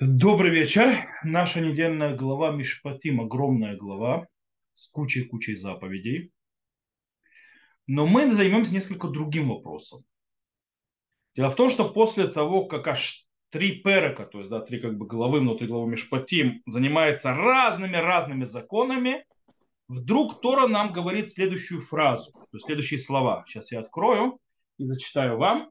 Добрый вечер. Наша недельная глава Мишпатим, огромная глава с кучей-кучей заповедей. Но мы займемся несколько другим вопросом. Дело в том, что после того, как аж три перека, то есть да, три как бы главы внутри главы Мишпатим, занимается разными-разными законами, вдруг Тора нам говорит следующую фразу, то есть следующие слова. Сейчас я открою и зачитаю вам.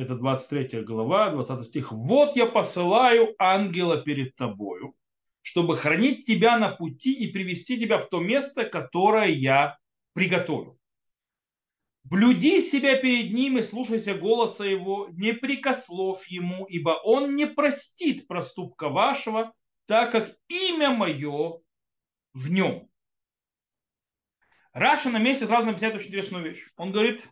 Это 23 глава, 20 стих. «Вот я посылаю ангела перед тобою, чтобы хранить тебя на пути и привести тебя в то место, которое я приготовил. Блюди себя перед ним и слушайся голоса его, не прикослов ему, ибо он не простит проступка вашего, так как имя мое в нем. Раша на месте сразу написать очень интересную вещь. Он говорит,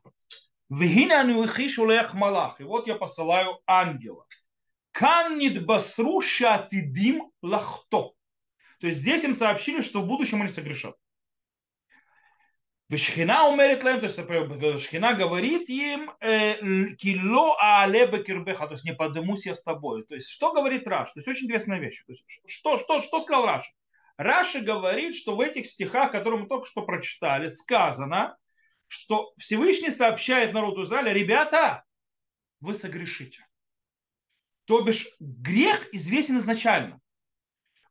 малах. И вот я посылаю ангела. Кан нидбасру шатидим лахто. То есть здесь им сообщили, что в будущем они согрешат. Вешхина умерит лем, то есть Шхина говорит им, кило аале кирбеха, то есть не подымусь я с тобой. То есть что говорит Раш? То есть очень интересная вещь. То есть, что, что, что сказал Раш? Раши говорит, что в этих стихах, которые мы только что прочитали, сказано, что Всевышний сообщает народу Израиля, ребята, вы согрешите. То бишь грех известен изначально.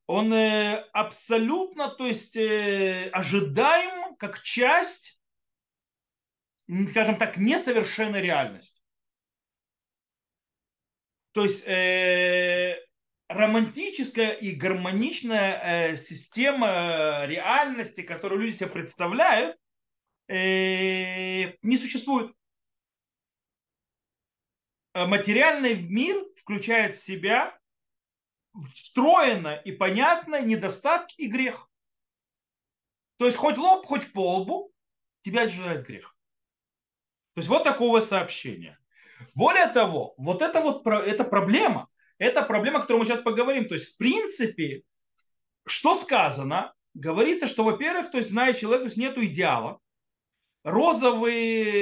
Он э, абсолютно, то есть э, ожидаем как часть, скажем так, несовершенной реальности. То есть э, романтическая и гармоничная э, система э, реальности, которую люди себе представляют, не существует. Э, материальный мир включает в себя встроено и понятно недостатки и грех. То есть хоть лоб, хоть по лбу тебя ожидает грех. То есть вот такого сообщения. Более того, вот это вот это проблема. Это проблема, о которой мы сейчас поговорим. То есть, в принципе, что сказано? Говорится, что, во-первых, то есть, зная человек, то есть нету идеала розовые,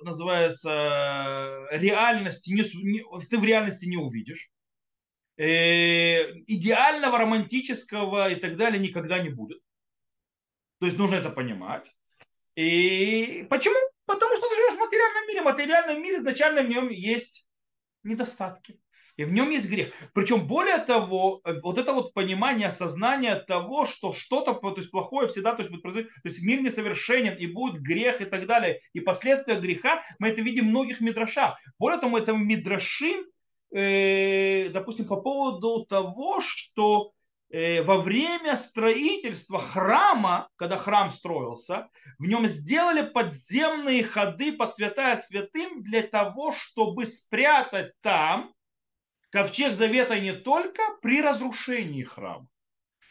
называется, реальности, не, не, ты в реальности не увидишь. Э, идеального, романтического и так далее никогда не будет. То есть нужно это понимать. И почему? Потому что ты живешь в материальном мире. В материальном мире изначально в нем есть недостатки. И в нем есть грех. Причем более того, э, вот это вот понимание, осознание того, что что-то то есть плохое всегда то есть, будет произойти, то есть мир несовершенен и будет грех и так далее. И последствия греха мы это видим в многих мидрашах. Более того, это мидрашим, э, допустим, по поводу того, что э, во время строительства храма, когда храм строился, в нем сделали подземные ходы под святая святым для того, чтобы спрятать там ковчег завета не только при разрушении храма.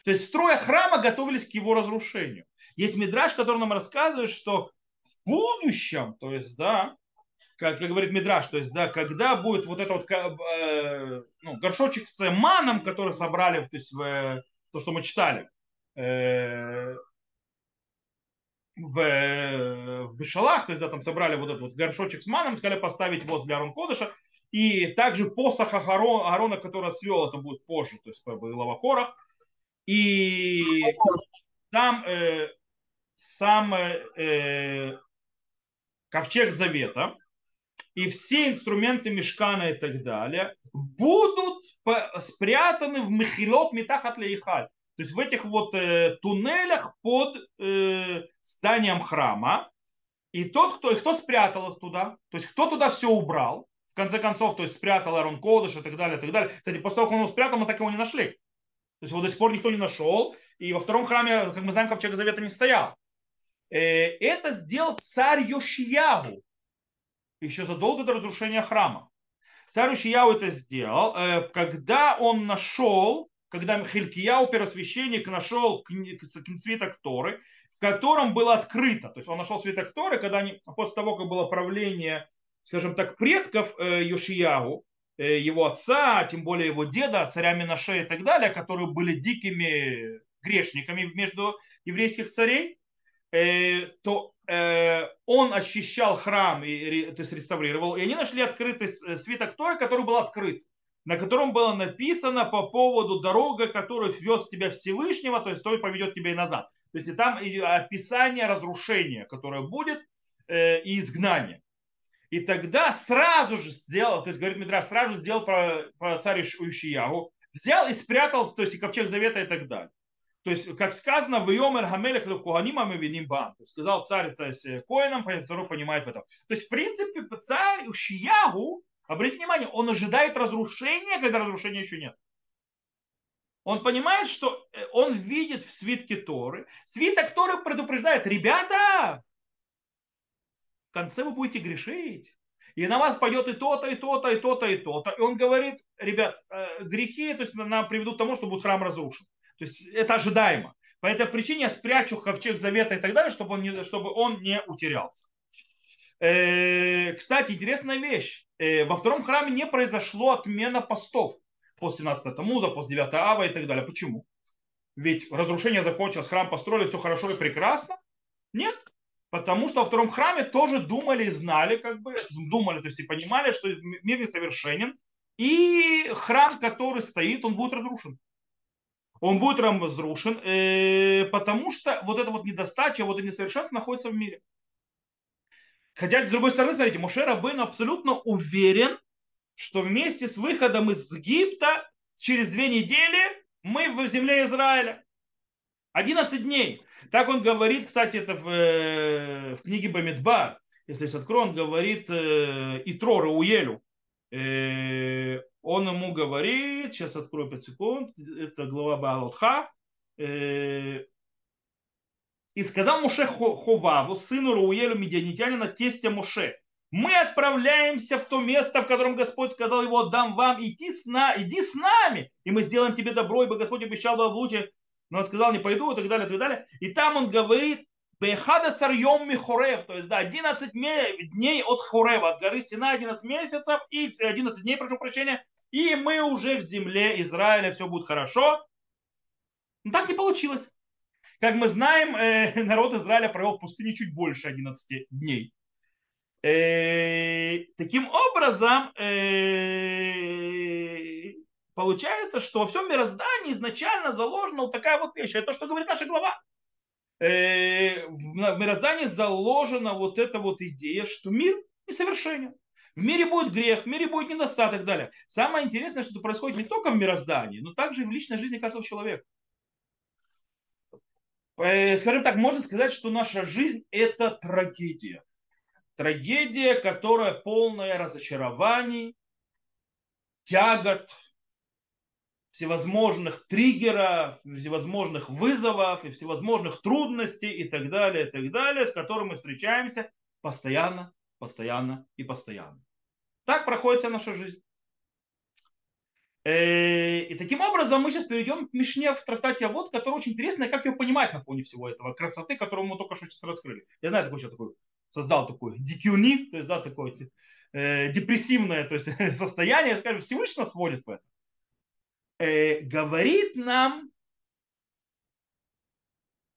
То есть строя храма готовились к его разрушению. Есть мидраж, который нам рассказывает, что в будущем, то есть, да, как, как говорит Мидраш, то есть, да, когда будет вот этот вот э, ну, горшочек с маном, который собрали, то есть, в, то, что мы читали, э, в, в Бешалах, то есть, да, там собрали вот этот вот горшочек с маном, сказали поставить возле Арон Кодыша, и также посох Аарона, который свел, это будет позже, то есть глава Корах. И там э, сам э, ковчег завета и все инструменты мешкана и так далее будут спрятаны в мехилот метахат лейхаль. То есть в этих вот э, туннелях под э, зданием храма. И тот, кто, и кто спрятал их туда, то есть кто туда все убрал, в конце концов, то есть спрятал Арон Кодыш и так далее, и так далее. Кстати, после того, как он его спрятал, мы так его не нашли. То есть его до сих пор никто не нашел. И во втором храме, как мы знаем, ковчег завета не стоял. Э, это сделал царь Йошиягу еще задолго до разрушения храма. Царь Йошияу это сделал, э, когда он нашел, когда Хилькияу, первосвященник, нашел свиток Торы, в котором было открыто. То есть он нашел свиток Торы, когда они, после того, как было правление скажем так, предков э, Йошиягу, э, его отца, тем более его деда, царя Минаше и так далее, которые были дикими грешниками между еврейских царей, э, то он очищал храм, и, то есть реставрировал, и они нашли открытый свиток Торы, который был открыт, на котором было написано по поводу дорога, которую вез тебя Всевышнего, то есть той поведет тебя и назад. То есть и там описание разрушения, которое будет, и изгнание. И тогда сразу же сделал, то есть, говорит Мидраш, сразу сделал про, про царь Ушиягу, взял и спрятал, то есть, и ковчег завета и так далее. То есть, как сказано, в Йомер Хамелех Куанима мы виним бам. Сказал царь, то есть, коинам, который понимает в этом. То есть, в принципе, царь Ушиягу, обратите внимание, он ожидает разрушения, когда разрушения еще нет. Он понимает, что э, он видит в свитке Торы. Свиток Торы предупреждает, ребята, в конце вы будете грешить. И на вас пойдет и то-то, и то-то, и то-то, и то-то. И он говорит, ребят, э, грехи то есть, нам приведут к тому, что будет храм разрушен. То есть это ожидаемо. По этой причине я спрячу ковчег завета и так далее, чтобы он не, чтобы он не утерялся. Э, кстати, интересная вещь. Э, во втором храме не произошло отмена постов после 17 Тамуза, после 9 Ава и так далее. Почему? Ведь разрушение закончилось, храм построили, все хорошо и прекрасно. Нет, Потому что во втором храме тоже думали и знали, как бы, думали, то есть и понимали, что мир несовершенен, и храм, который стоит, он будет разрушен. Он будет разрушен, э, потому что вот эта вот недостача, вот это несовершенство находится в мире. Хотя, с другой стороны, смотрите, Моше Рабын абсолютно уверен, что вместе с выходом из Египта через две недели мы в земле Израиля. 11 дней. Так он говорит, кстати, это в, э, в книге Бамидбар. Если есть открою, он говорит э, Итро Рауелю. Э, он ему говорит, сейчас открою 5 секунд, это глава Баалотха. И сказал Муше Ховаву, сыну Рауелю Медианитянина, тестя Муше, мы отправляемся в то место, в котором Господь сказал его, дам вам, иди с, на, иди с нами, и мы сделаем тебе добро, ибо Господь обещал луче но он сказал, не пойду, и так далее, и так далее. И там он говорит, Бехада сарьем михорев, то есть, да, 11 дней от Хорева, от горы Сина, 11 месяцев, и 11 дней, прошу прощения, и мы уже в земле Израиля, все будет хорошо. Но так не получилось. Как мы знаем, э, народ Израиля провел в пустыне чуть больше 11 дней. Э, таким образом, э, получается, что во всем мироздании изначально заложена вот такая вот вещь. Это то, что говорит наша глава. Э, в мироздании заложена вот эта вот идея, что мир несовершенен. В мире будет грех, в мире будет недостаток и далее. Самое интересное, что это происходит не только в мироздании, но также и в личной жизни каждого человека. Э, скажем так, можно сказать, что наша жизнь – это трагедия. Трагедия, которая полная разочарований, тягот, всевозможных триггеров, всевозможных вызовов и всевозможных трудностей и так далее, и так далее, с которыми мы встречаемся постоянно, постоянно и постоянно. Так проходит вся наша жизнь. Э, и таким образом мы сейчас перейдем к Мишне в трактате вот, который очень интересный, как ее понимать на фоне всего этого, красоты, которую мы только что сейчас раскрыли. Я знаю, такой человек такой, создал такой дикюни, то есть, да, такое э, депрессивное то есть, состояние, скажем, Всевышний нас вводит в это э, говорит нам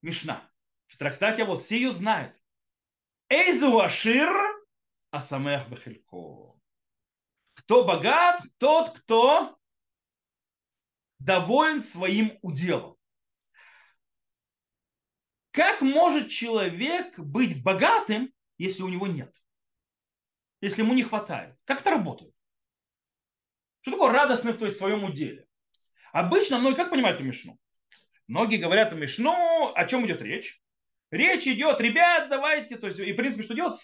Мишна. В трактате вот все ее знают. Эйзу Ашир Асамех Бехелько. Кто богат, тот, кто доволен своим уделом. Как может человек быть богатым, если у него нет? Если ему не хватает? Как это работает? Что такое радостный в своем уделе? Обычно многие как понимают Мишну? Многие говорят Мишну, о чем идет речь? Речь идет, ребят, давайте, то есть, и в принципе, что делать?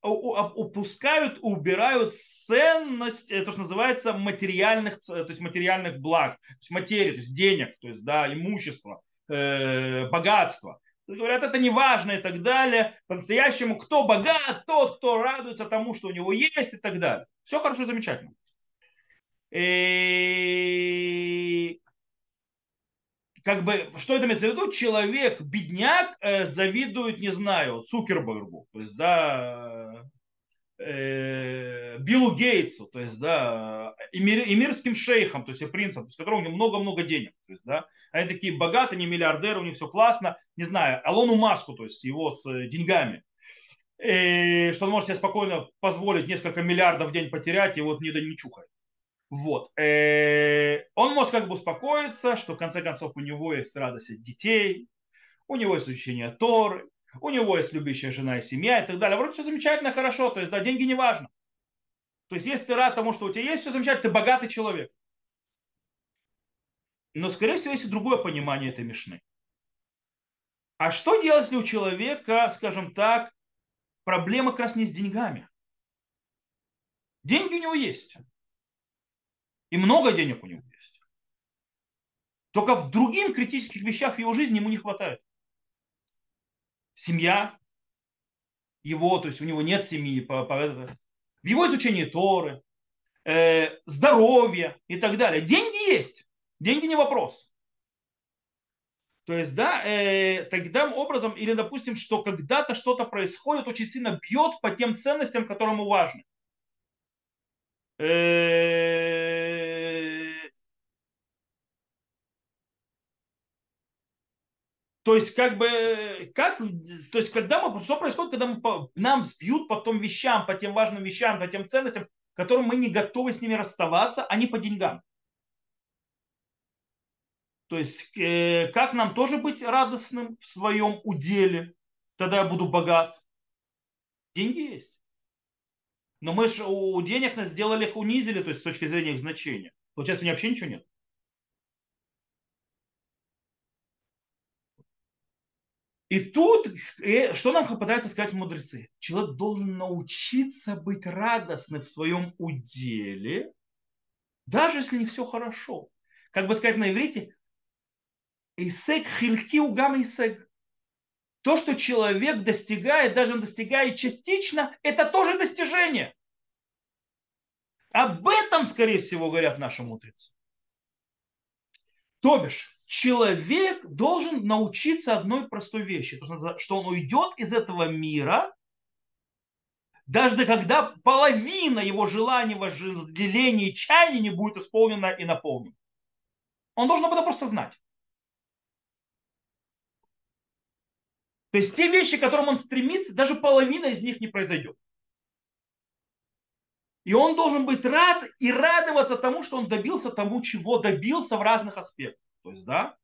упускают, убирают ценность, то, что называется материальных, то есть материальных благ, то есть материи, то есть денег, то есть да, имущество, э, богатство. Говорят, это не важно и так далее. По-настоящему, кто богат, тот, кто радуется тому, что у него есть и так далее. Все хорошо, замечательно. И как бы, что это имеется в виду? Человек, бедняк, э, завидует, не знаю, Цукербергу. То есть, да, э, Биллу Гейтсу, то есть, да, эмир, эмирским шейхам, то есть, и принцам, то есть, у него много-много денег, то есть, да, они такие богатые, не миллиардеры, у них все классно, не знаю, Алону Маску, то есть, его с э, деньгами, и что он может себе спокойно позволить несколько миллиардов в день потерять, и вот не, да не чухает. Вот. Э, он может как бы успокоиться, что в конце концов у него есть радость от детей, у него есть учение Торы, у него есть любящая жена и семья и так далее. Вроде все замечательно, хорошо, то есть, да, деньги не важно. То есть, если ты рад тому, что у тебя есть, все замечательно, ты богатый человек. Но, скорее всего, есть и другое понимание этой мешны. А что делать, если у человека, скажем так, проблема как раз не с деньгами? Деньги у него есть. И много денег у него есть. Только в других критических вещах в его жизни ему не хватает семья его, то есть у него нет семьи, по, по, в его изучении Торы, э, здоровье и так далее. Деньги есть, деньги не вопрос. То есть, да, э, таким образом, или допустим, что когда-то что-то происходит, очень сильно бьет по тем ценностям, которые ему важны. Э, То есть, как бы, как, то есть, когда мы, что происходит, когда мы, нам сбьют по тем вещам, по тем важным вещам, по тем ценностям, которым мы не готовы с ними расставаться, а не по деньгам. То есть, э, как нам тоже быть радостным в своем уделе, тогда я буду богат. Деньги есть. Но мы же у денег нас сделали их унизили, то есть с точки зрения их значения. Получается, у меня вообще ничего нет. И тут, э, что нам пытаются сказать мудрецы? Человек должен научиться быть радостным в своем уделе, даже если не все хорошо. Как бы сказать на иврите, Исек хильки угам исек. То, что человек достигает, даже он достигает частично, это тоже достижение. Об этом, скорее всего, говорят наши мудрецы. То бишь, человек должен научиться одной простой вещи, что он уйдет из этого мира, даже когда половина его желаний, вожделений, чаяний не будет исполнена и наполнена. Он должен об этом просто знать. То есть те вещи, к которым он стремится, даже половина из них не произойдет. И он должен быть рад и радоваться тому, что он добился тому, чего добился в разных аспектах. То есть, да,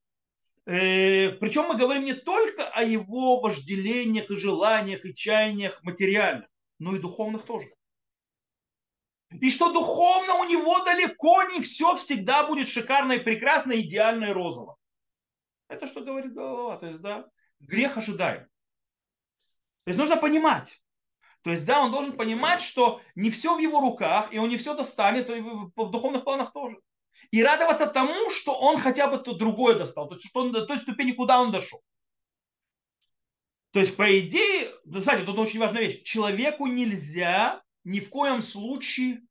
э, причем мы говорим не только о его вожделениях и желаниях и чаяниях материальных, но и духовных тоже. И что духовно у него далеко не все всегда будет шикарно и прекрасно, идеально и розово. Это что говорит голова. То есть, да, грех ожидаем. То есть нужно понимать. То есть, да, он должен понимать, что не все в его руках, и он не все достанет, и в духовных планах тоже и радоваться тому, что он хотя бы то другое достал, то есть что он, до той ступени, куда он дошел. То есть, по идее, кстати, тут очень важная вещь. Человеку нельзя ни в коем случае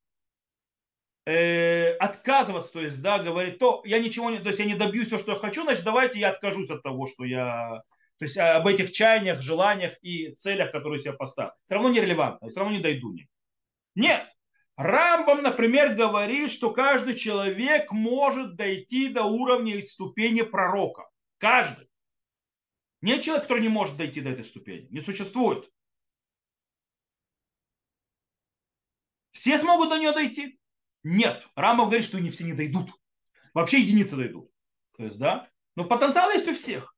э, отказываться, то есть, да, говорить, то я ничего не, то есть я не добьюсь все, что я хочу, значит, давайте я откажусь от того, что я, то есть об этих чаяниях, желаниях и целях, которые я поставил. Все равно нерелевантно, все равно не дойду. Нет. Рамбам, например, говорит, что каждый человек может дойти до уровня и ступени пророка. Каждый. Нет человека, который не может дойти до этой ступени. Не существует. Все смогут до нее дойти? Нет. Рамбам говорит, что не все не дойдут. Вообще единицы дойдут. То есть, да? Но потенциал есть у всех.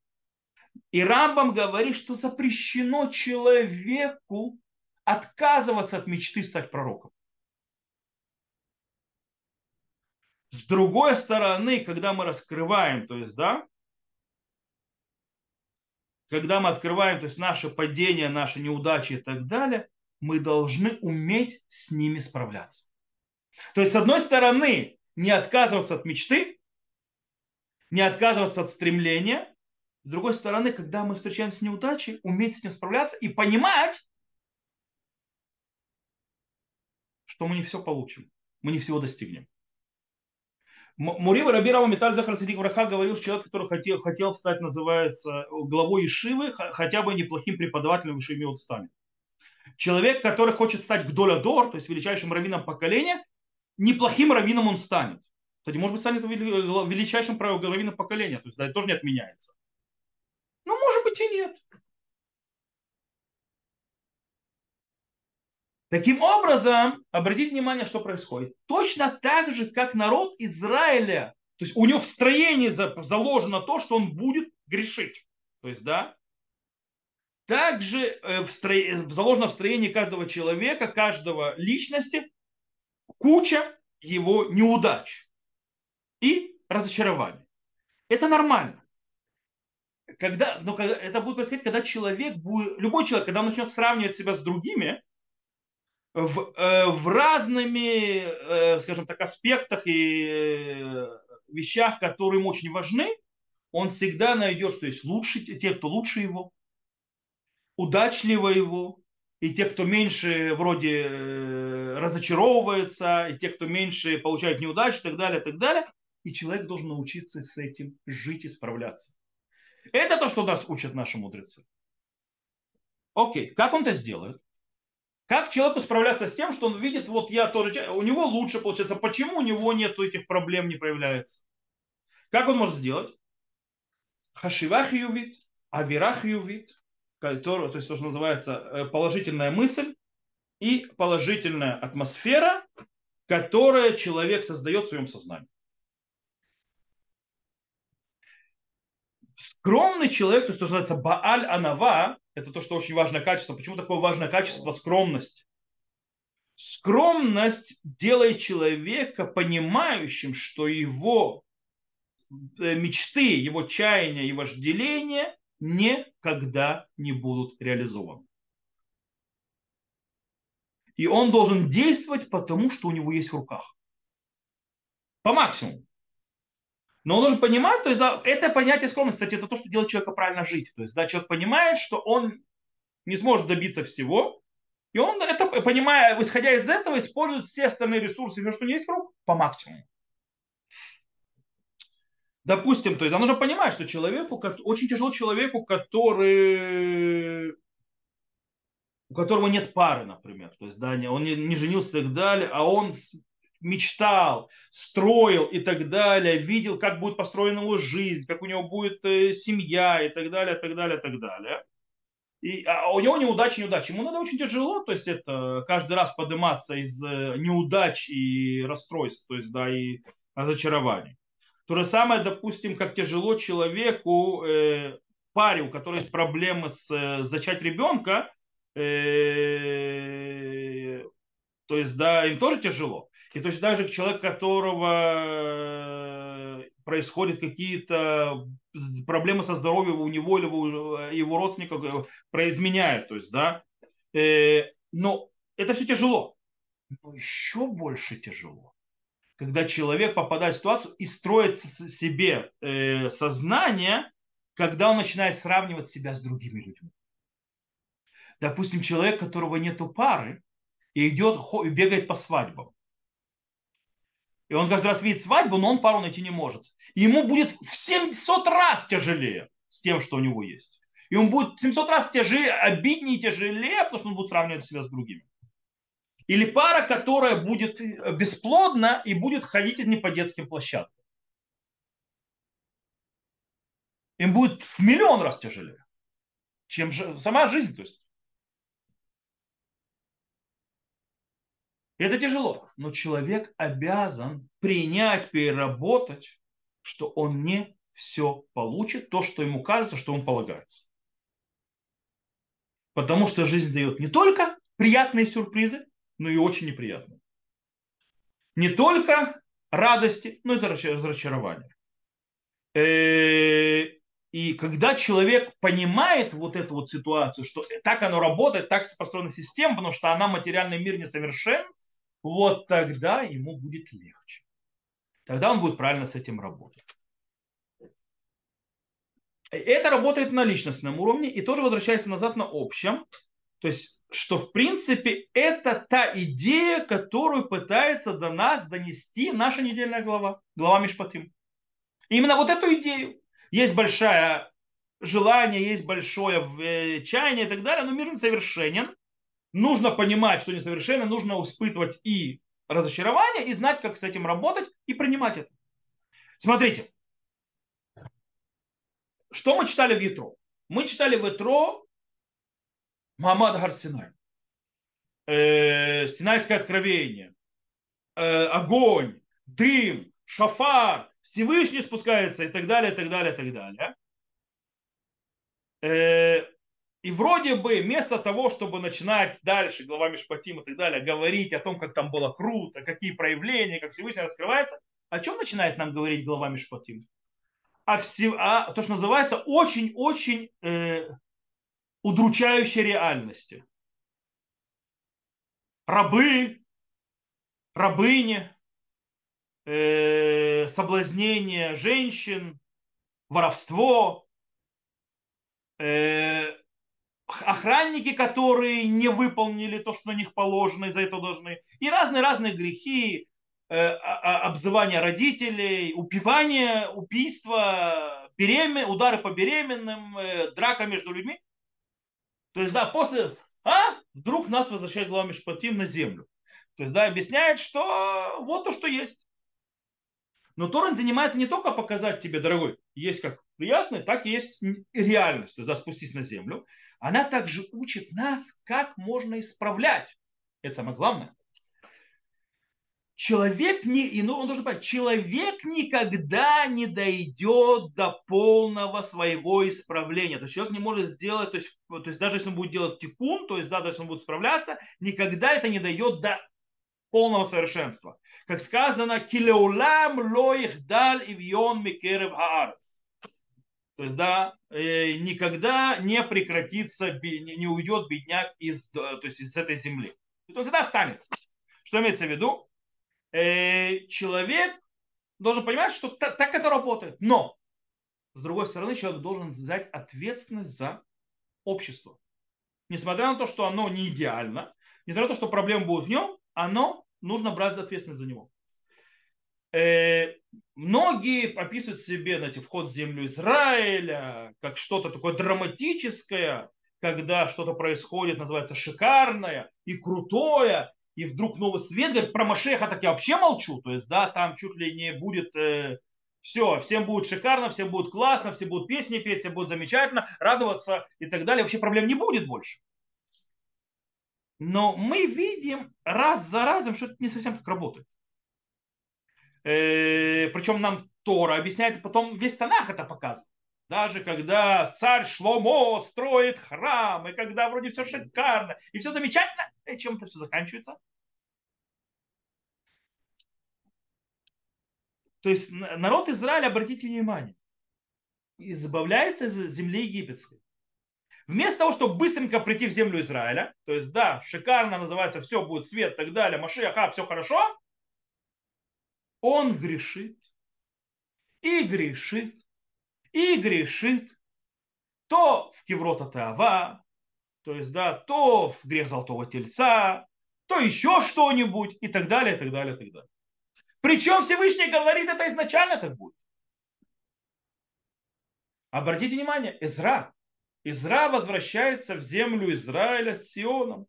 И Рамбам говорит, что запрещено человеку отказываться от мечты стать пророком. С другой стороны, когда мы раскрываем, то есть, да, когда мы открываем, то есть наше падение, наши неудачи и так далее, мы должны уметь с ними справляться. То есть, с одной стороны, не отказываться от мечты, не отказываться от стремления. С другой стороны, когда мы встречаемся с неудачей, уметь с ним справляться и понимать, что мы не все получим, мы не всего достигнем. Мурива Рабирова Металь Захар Враха говорил, что человек, который хотел, хотел стать, называется, главой Ишивы, хотя бы неплохим преподавателем в Ишиве станет. Человек, который хочет стать Гдолядор, то есть величайшим раввином поколения, неплохим раввином он станет. Кстати, может быть, станет величайшим раввином поколения, то есть да, это тоже не отменяется. Ну, может быть и нет. Таким образом, обратите внимание, что происходит. Точно так же, как народ Израиля, то есть у него в строении заложено то, что он будет грешить. То есть, да, также э, в стро... заложено в строении каждого человека, каждого личности куча его неудач и разочарований. Это нормально. Когда, но когда, это будет происходить, когда человек будет, любой человек, когда он начнет сравнивать себя с другими, в, э, в разными, э, скажем так, аспектах и э, вещах, которые ему очень важны, он всегда найдет, что есть лучше, те, кто лучше его, удачливо его, и те, кто меньше вроде разочаровывается, и те, кто меньше получает неудачи и так далее, и так далее. И человек должен научиться с этим жить и справляться. Это то, что нас учат наши мудрецы. Окей, как он это сделает? Как человеку справляться с тем, что он видит, вот я тоже, у него лучше получается, почему у него нет этих проблем, не проявляется? Как он может сделать? Хашивах ювит, авирах ювит, то есть то, что называется э, положительная мысль и положительная атмосфера, которая человек создает в своем сознании. Скромный человек, то есть то, что называется Бааль Анава, это то, что очень важное качество. Почему такое важное качество? Скромность. Скромность делает человека понимающим, что его э, мечты, его чаяния, его вожделения никогда не будут реализованы. И он должен действовать потому, что у него есть в руках. По максимуму. Но он должен понимать, то есть да, это понятие скромности, кстати, это то, что делает человека правильно жить. То есть да, человек понимает, что он не сможет добиться всего, и он это, понимая, исходя из этого, использует все остальные ресурсы, все, что есть в рук, по максимуму. Допустим, то есть, нужно понимать, что человеку, очень тяжело человеку, который у которого нет пары, например, то есть, да, он не, не женился и так далее, а он мечтал, строил и так далее, видел, как будет построена его жизнь, как у него будет э, семья и так далее, так далее, так далее. И, а у него неудачи, неудачи. Ему надо очень тяжело, то есть это каждый раз подниматься из э, неудач и расстройств, то есть, да, и разочарований. То же самое, допустим, как тяжело человеку, э, паре, у которой есть проблемы с э, зачать ребенка, э, то есть, да, им тоже тяжело. И точно так же человек, которого э, происходят какие-то проблемы со здоровьем у него или у его родственников э, произменяют, то есть, да. Э, но это все тяжело. Но еще больше тяжело, когда человек попадает в ситуацию и строит себе сознание, когда он начинает сравнивать себя с другими людьми. Допустим, человек, у которого нету пары, и идет, бегает по свадьбам. И он каждый раз видит свадьбу, но он пару найти не может. Ему будет в 700 раз тяжелее с тем, что у него есть. И он будет в 700 раз тяжелее, обиднее тяжелее, потому что он будет сравнивать себя с другими. Или пара, которая будет бесплодна и будет ходить из не по детским площадкам. Им будет в миллион раз тяжелее, чем сама жизнь. То есть. Это тяжело, но человек обязан принять, переработать, что он не все получит, то, что ему кажется, что он полагается. Потому что жизнь дает не только приятные сюрпризы, но и очень неприятные. Не только радости, но и разочарования. Э, и когда человек понимает вот эту вот ситуацию, что так оно работает, так построена система, потому что она материальный мир несовершен, вот тогда ему будет легче. Тогда он будет правильно с этим работать. Это работает на личностном уровне и тоже возвращается назад на общем. То есть, что в принципе это та идея, которую пытается до нас донести наша недельная глава, глава Мишпатим. Именно вот эту идею. Есть большое желание, есть большое э, чаяние и так далее, но мир несовершенен. Нужно понимать, что несовершенно, нужно испытывать и разочарование, и знать, как с этим работать, и принимать это. Смотрите, что мы читали в Ятро? Мы читали в Ятро Мамад Гарсинай. Э, Синайское откровение. Э, огонь, дым, шафар, Всевышний спускается и так далее, и так далее, и так далее. Э, и вроде бы вместо того, чтобы начинать дальше главами Шпатим и так далее, говорить о том, как там было круто, какие проявления, как Всевышний раскрывается, о чем начинает нам говорить главами Шпатим? О, все, о то, что называется очень-очень э, удручающей реальности. Рабы, рабыни, э, соблазнение женщин, воровство, э, охранники, которые не выполнили то, что на них положено, и за это должны, и разные-разные грехи, э, обзывание родителей, убивание, убийство, беремен, удары по беременным, э, драка между людьми. То есть, да, после, а, вдруг нас возвращает глава Мишпатим на землю. То есть, да, объясняет, что вот то, что есть. Но Торрент занимается не только показать тебе, дорогой, есть как приятное, так и есть реальность, то есть да, спустись на землю. Она также учит нас, как можно исправлять. Это самое главное. Человек не, ну, он должен понять, человек никогда не дойдет до полного своего исправления. То есть человек не может сделать, то есть, то есть даже если он будет делать тикун, то есть да, даже если он будет справляться, никогда это не дойдет до полного совершенства. Как сказано, килеулам лоих даль ивьон микерев хаарец. То есть, да, э, никогда не прекратится, не уйдет бедняк из, то есть, из этой земли. То есть он всегда останется. Что имеется в виду? Э, человек должен понимать, что так, это работает. Но, с другой стороны, человек должен взять ответственность за общество. Несмотря на то, что оно не идеально, несмотря на то, что проблемы будут в нем, оно нужно брать ответственность за него. Э, многие описывают себе знаете, вход в землю Израиля как что-то такое драматическое, когда что-то происходит, называется шикарное и крутое, и вдруг новый свет, говорит, про Машеха так я вообще молчу, то есть, да, там чуть ли не будет э, все, всем будет шикарно, всем будет классно, все будут песни петь, все будет замечательно, радоваться и так далее, вообще проблем не будет больше. Но мы видим раз за разом, что это не совсем так работает. Э, причем нам Тора объясняет, потом весь Танах это показывает. Даже когда царь Шломо строит храм, и когда вроде все шикарно, и все замечательно, и чем это все заканчивается? То есть народ Израиля, обратите внимание, избавляется из земли египетской. Вместо того, чтобы быстренько прийти в землю Израиля, то есть, да, шикарно называется, все будет свет и так далее, Машиаха, все хорошо, он грешит, и грешит, и грешит, то в Кеврота Теава, то есть, да, то в грех золотого тельца, то еще что-нибудь, и так далее, и так далее, и так далее. Причем Всевышний говорит, это изначально так будет. Обратите внимание, Изра, Изра возвращается в землю Израиля с Сионом.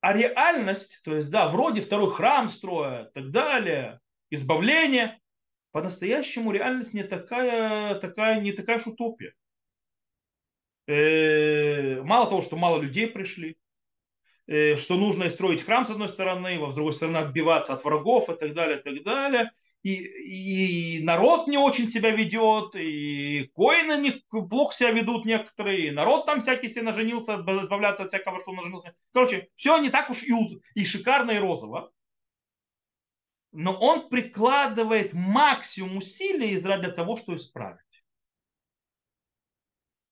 А реальность, то есть, да, вроде второй храм строя и так далее, избавление, по-настоящему реальность не такая, такая, не такая уж утопия. Э, мало того, что мало людей пришли, э, что нужно строить храм с одной стороны, а с другой стороны отбиваться от врагов и так далее, и так далее и, и народ не очень себя ведет, и коины не, плохо себя ведут некоторые, и народ там всякий себе наженился, избавляться от всякого, что наженился. Короче, все не так уж и, и шикарно, и розово. Но он прикладывает максимум усилий для того, чтобы исправить.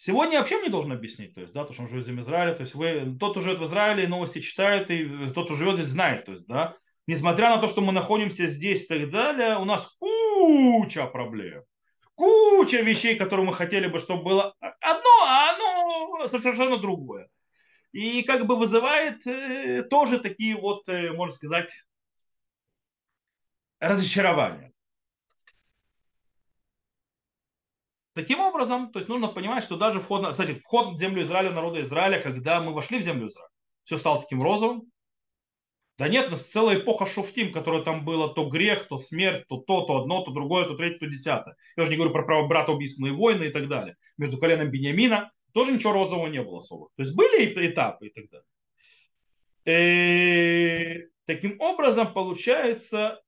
Сегодня вообще не должен объяснить, то есть, да, то, что он живет в Израиле, то есть вы, тот, кто живет в Израиле, новости читает, и тот, кто живет здесь, знает, то есть, да, несмотря на то, что мы находимся здесь и так далее, у нас куча проблем. Куча вещей, которые мы хотели бы, чтобы было одно, а оно совершенно другое. И как бы вызывает э, тоже такие вот, э, можно сказать, разочарования. Таким образом, то есть нужно понимать, что даже вход, кстати, вход в землю Израиля, народа Израиля, когда мы вошли в землю Израиля, все стало таким розовым. Да нет, нас целая эпоха шуфтим, которая там было то грех, то смерть, то то, то одно, то другое, то третье, то десятое. Я уже не говорю про право брата убийственные войны и так далее. Между коленом Бениамина тоже ничего розового не было особо. То есть были этапы и так далее. И, э, таким образом, получается,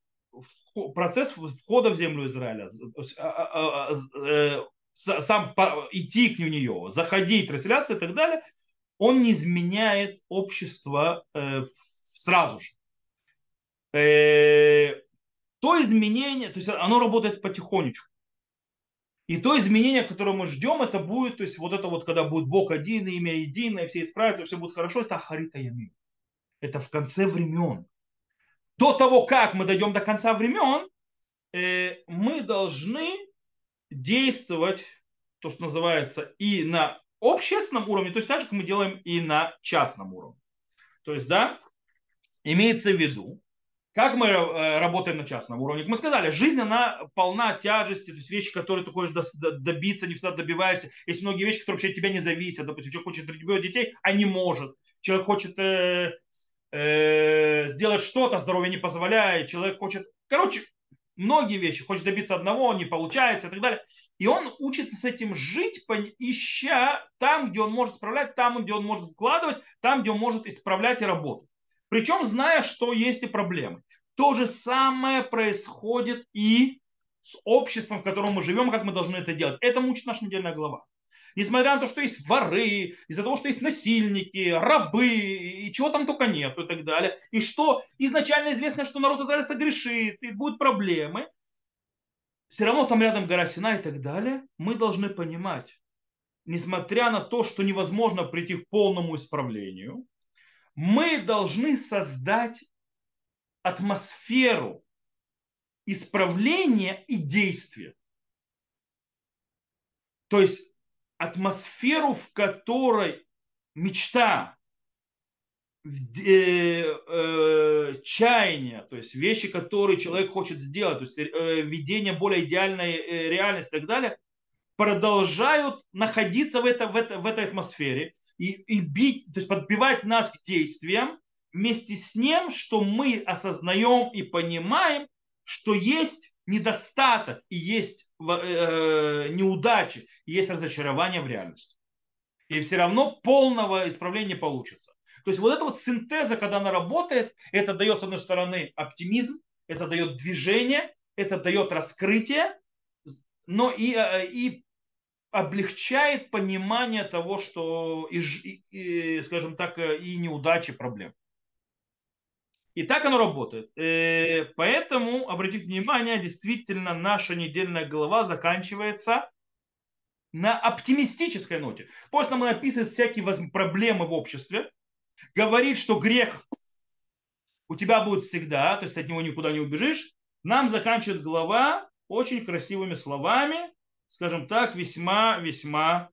процесс входа в землю Израиля, сам идти к нее, заходить, расселяться и так далее, он не изменяет общество э, сразу же. Э, то изменение, то есть оно работает потихонечку. И то изменение, которое мы ждем, это будет, то есть вот это вот, когда будет Бог один, имя единое, все исправятся, все будет хорошо, это Ахарита Ямин. Это в конце времен. До того, как мы дойдем до конца времен, э, мы должны действовать, то, что называется, и на общественном уровне, то есть так же, как мы делаем и на частном уровне. То есть, да, имеется в виду, как мы э, работаем на частном уровне? Мы сказали, жизнь, она полна тяжести, то есть вещи, которые ты хочешь добиться, не всегда добиваешься. Есть многие вещи, которые вообще от тебя не зависят. Допустим, человек хочет родить детей, а не может. Человек хочет э, э, сделать что-то, здоровье не позволяет. Человек хочет... Короче, многие вещи. Хочет добиться одного, не получается и так далее. И он учится с этим жить, ища там, где он может справлять, там, где он может вкладывать, там, где он может исправлять и работать. Причем зная, что есть и проблемы. То же самое происходит и с обществом, в котором мы живем, как мы должны это делать. Это учит наша недельная глава. Несмотря на то, что есть воры, из-за того, что есть насильники, рабы, и чего там только нет и так далее. И что изначально известно, что народ Израиля согрешит, и будут проблемы. Все равно там рядом гора Сина и так далее. Мы должны понимать, несмотря на то, что невозможно прийти к полному исправлению, мы должны создать атмосферу исправления и действия. То есть атмосферу, в которой мечта, э, э, чаяния, то есть вещи, которые человек хочет сделать, то есть э, видение более идеальной э, реальности и так далее, продолжают находиться в, это, в, это, в этой атмосфере и, и бить, то есть подбивать нас к действиям вместе с ним, что мы осознаем и понимаем, что есть недостаток и есть э, неудачи, и есть разочарование в реальности. И все равно полного исправления получится. То есть вот это вот синтеза, когда она работает, это дает, с одной стороны, оптимизм, это дает движение, это дает раскрытие, но и, э, и облегчает понимание того, что, и, и, скажем так, э, и неудачи, проблем. И так оно работает. Э, поэтому, обратите внимание, действительно наша недельная глава заканчивается на оптимистической ноте. После нам описывает всякие проблемы в обществе, говорит, что грех у тебя будет всегда, то есть от него никуда не убежишь. Нам заканчивает глава очень красивыми словами, скажем так, весьма-весьма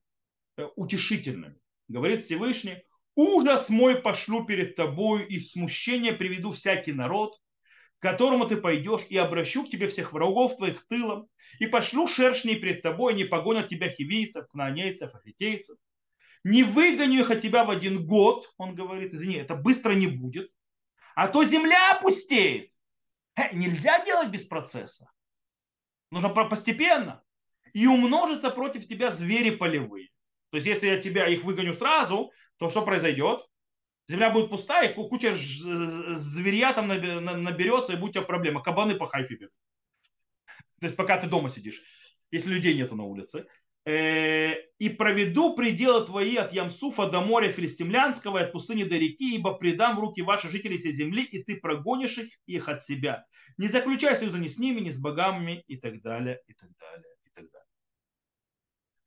э, утешительными. Говорит Всевышний, ужас мой пошлю перед тобою, и в смущение приведу всякий народ, к которому ты пойдешь, и обращу к тебе всех врагов твоих тылом, и пошлю шершней перед тобой, не погонят тебя хивийцев, кнаанейцев, афитейцев. Не выгоню их от тебя в один год, он говорит, извини, это быстро не будет, а то земля опустеет. Нельзя делать без процесса. Нужно постепенно и умножится против тебя звери полевые. То есть, если я тебя их выгоню сразу, то что произойдет? Земля будет пустая, и куча зверя там наберется, и будет у тебя проблема. Кабаны по хайфе бегут. То есть, пока ты дома сидишь, если людей нету на улице. Э, и проведу пределы твои от Ямсуфа до моря Филистимлянского и от пустыни до реки, ибо предам в руки ваши жители всей земли, и ты прогонишь их, их от себя. Не заключай союза ни с ними, ни с богами, и так далее, и так далее.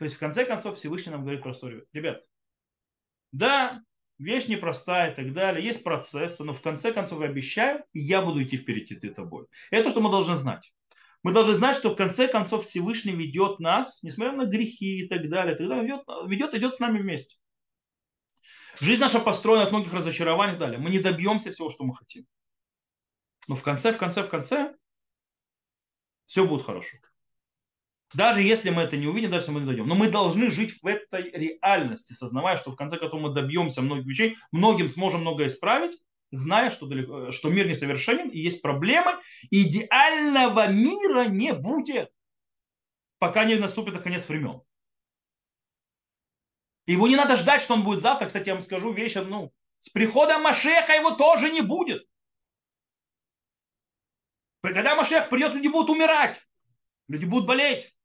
То есть, в конце концов, Всевышний нам говорит про историю. Ребят, да, вещь непростая и так далее, есть процессы, но в конце концов я обещаю, я буду идти впереди ты тобой. Это что мы должны знать. Мы должны знать, что в конце концов Всевышний ведет нас, несмотря на грехи и так далее, тогда ведет, ведет, идет с нами вместе. Жизнь наша построена от многих разочарований и так далее. Мы не добьемся всего, что мы хотим. Но в конце, в конце, в конце все будет хорошо. Даже если мы это не увидим, даже если мы не дойдем. Но мы должны жить в этой реальности, сознавая, что в конце концов мы добьемся многих вещей, многим сможем многое исправить, зная, что, далеко, что мир несовершенен и есть проблемы. Идеального мира не будет, пока не наступит конец времен. Его не надо ждать, что он будет завтра. Кстати, я вам скажу вещь одну. С приходом Машеха его тоже не будет. Когда Машех придет, люди будут умирать. Люди будут болеть.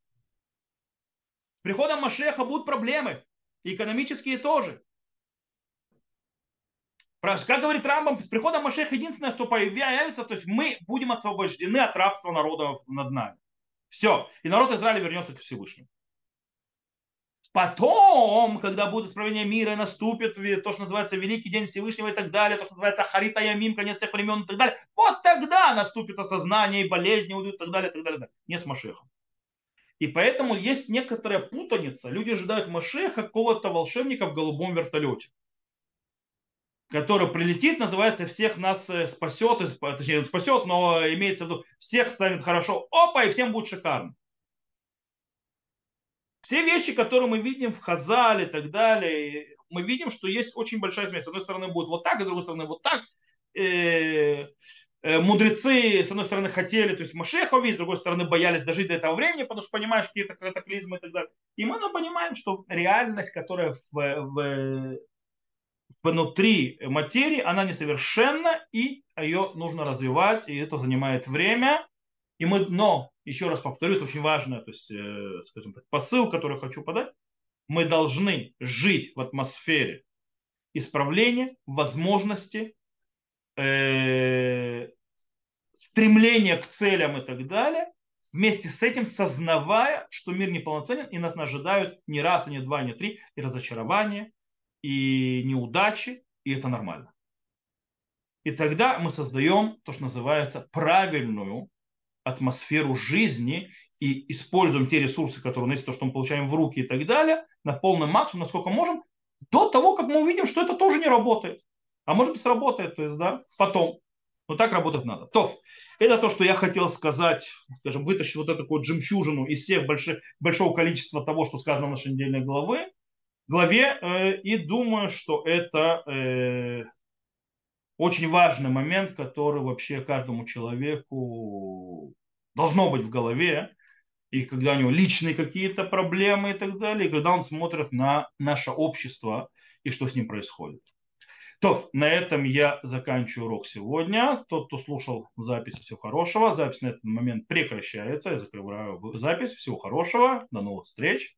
Приходом Машеха будут проблемы. И экономические тоже. Как говорит Рамбам, с приходом Машеха единственное, что появится, то есть мы будем освобождены от рабства народов над нами. Все. И народ Израиля вернется к Всевышнему. Потом, когда будет исправление мира, наступит то, что называется Великий День Всевышнего и так далее, то, что называется Харита Ямим, конец всех времен и так далее, вот тогда наступит осознание и болезни уйдут и так далее, и так далее. Не с Машехом. И поэтому есть некоторая путаница. Люди ожидают Машеха какого-то волшебника в голубом вертолете который прилетит, называется, всех нас э, спасет, точнее, спасет, но имеется в виду, всех станет хорошо, опа, и всем будет шикарно. Все вещи, которые мы видим в Хазале и так далее, мы видим, что есть очень большая смесь. С одной стороны будет вот так, с другой стороны вот так. Э, мудрецы, с одной стороны, хотели, то есть Машеха увидеть, с другой стороны, боялись дожить до этого времени, потому что понимаешь какие-то катаклизмы и так далее. И мы ну, понимаем, что реальность, которая в, в, внутри материи, она несовершенна, и ее нужно развивать, и это занимает время. И мы, но еще раз повторю, это очень важно, то есть, э, скажем так, посыл, который хочу подать, мы должны жить в атмосфере исправления, возможности, э, стремления к целям и так далее, вместе с этим сознавая, что мир неполноценен, и нас ожидают не раз, и не два, и не три, и разочарования, и неудачи, и это нормально. И тогда мы создаем то, что называется правильную атмосферу жизни и используем те ресурсы, которые у нас есть, то, что мы получаем в руки и так далее, на полный максимум, насколько можем, до того, как мы увидим, что это тоже не работает. А может быть сработает, то есть, да, потом. Но так работать надо. То, это то, что я хотел сказать, скажем, вытащить вот эту вот жемчужину из всех больших, большого количества того, что сказано в нашей недельной главы, главе, э, и думаю, что это э, очень важный момент, который вообще каждому человеку должно быть в голове, и когда у него личные какие-то проблемы и так далее, и когда он смотрит на наше общество и что с ним происходит. То, на этом я заканчиваю урок сегодня. Тот, кто слушал запись, всего хорошего. Запись на этот момент прекращается. Я закрываю запись. Всего хорошего. До новых встреч.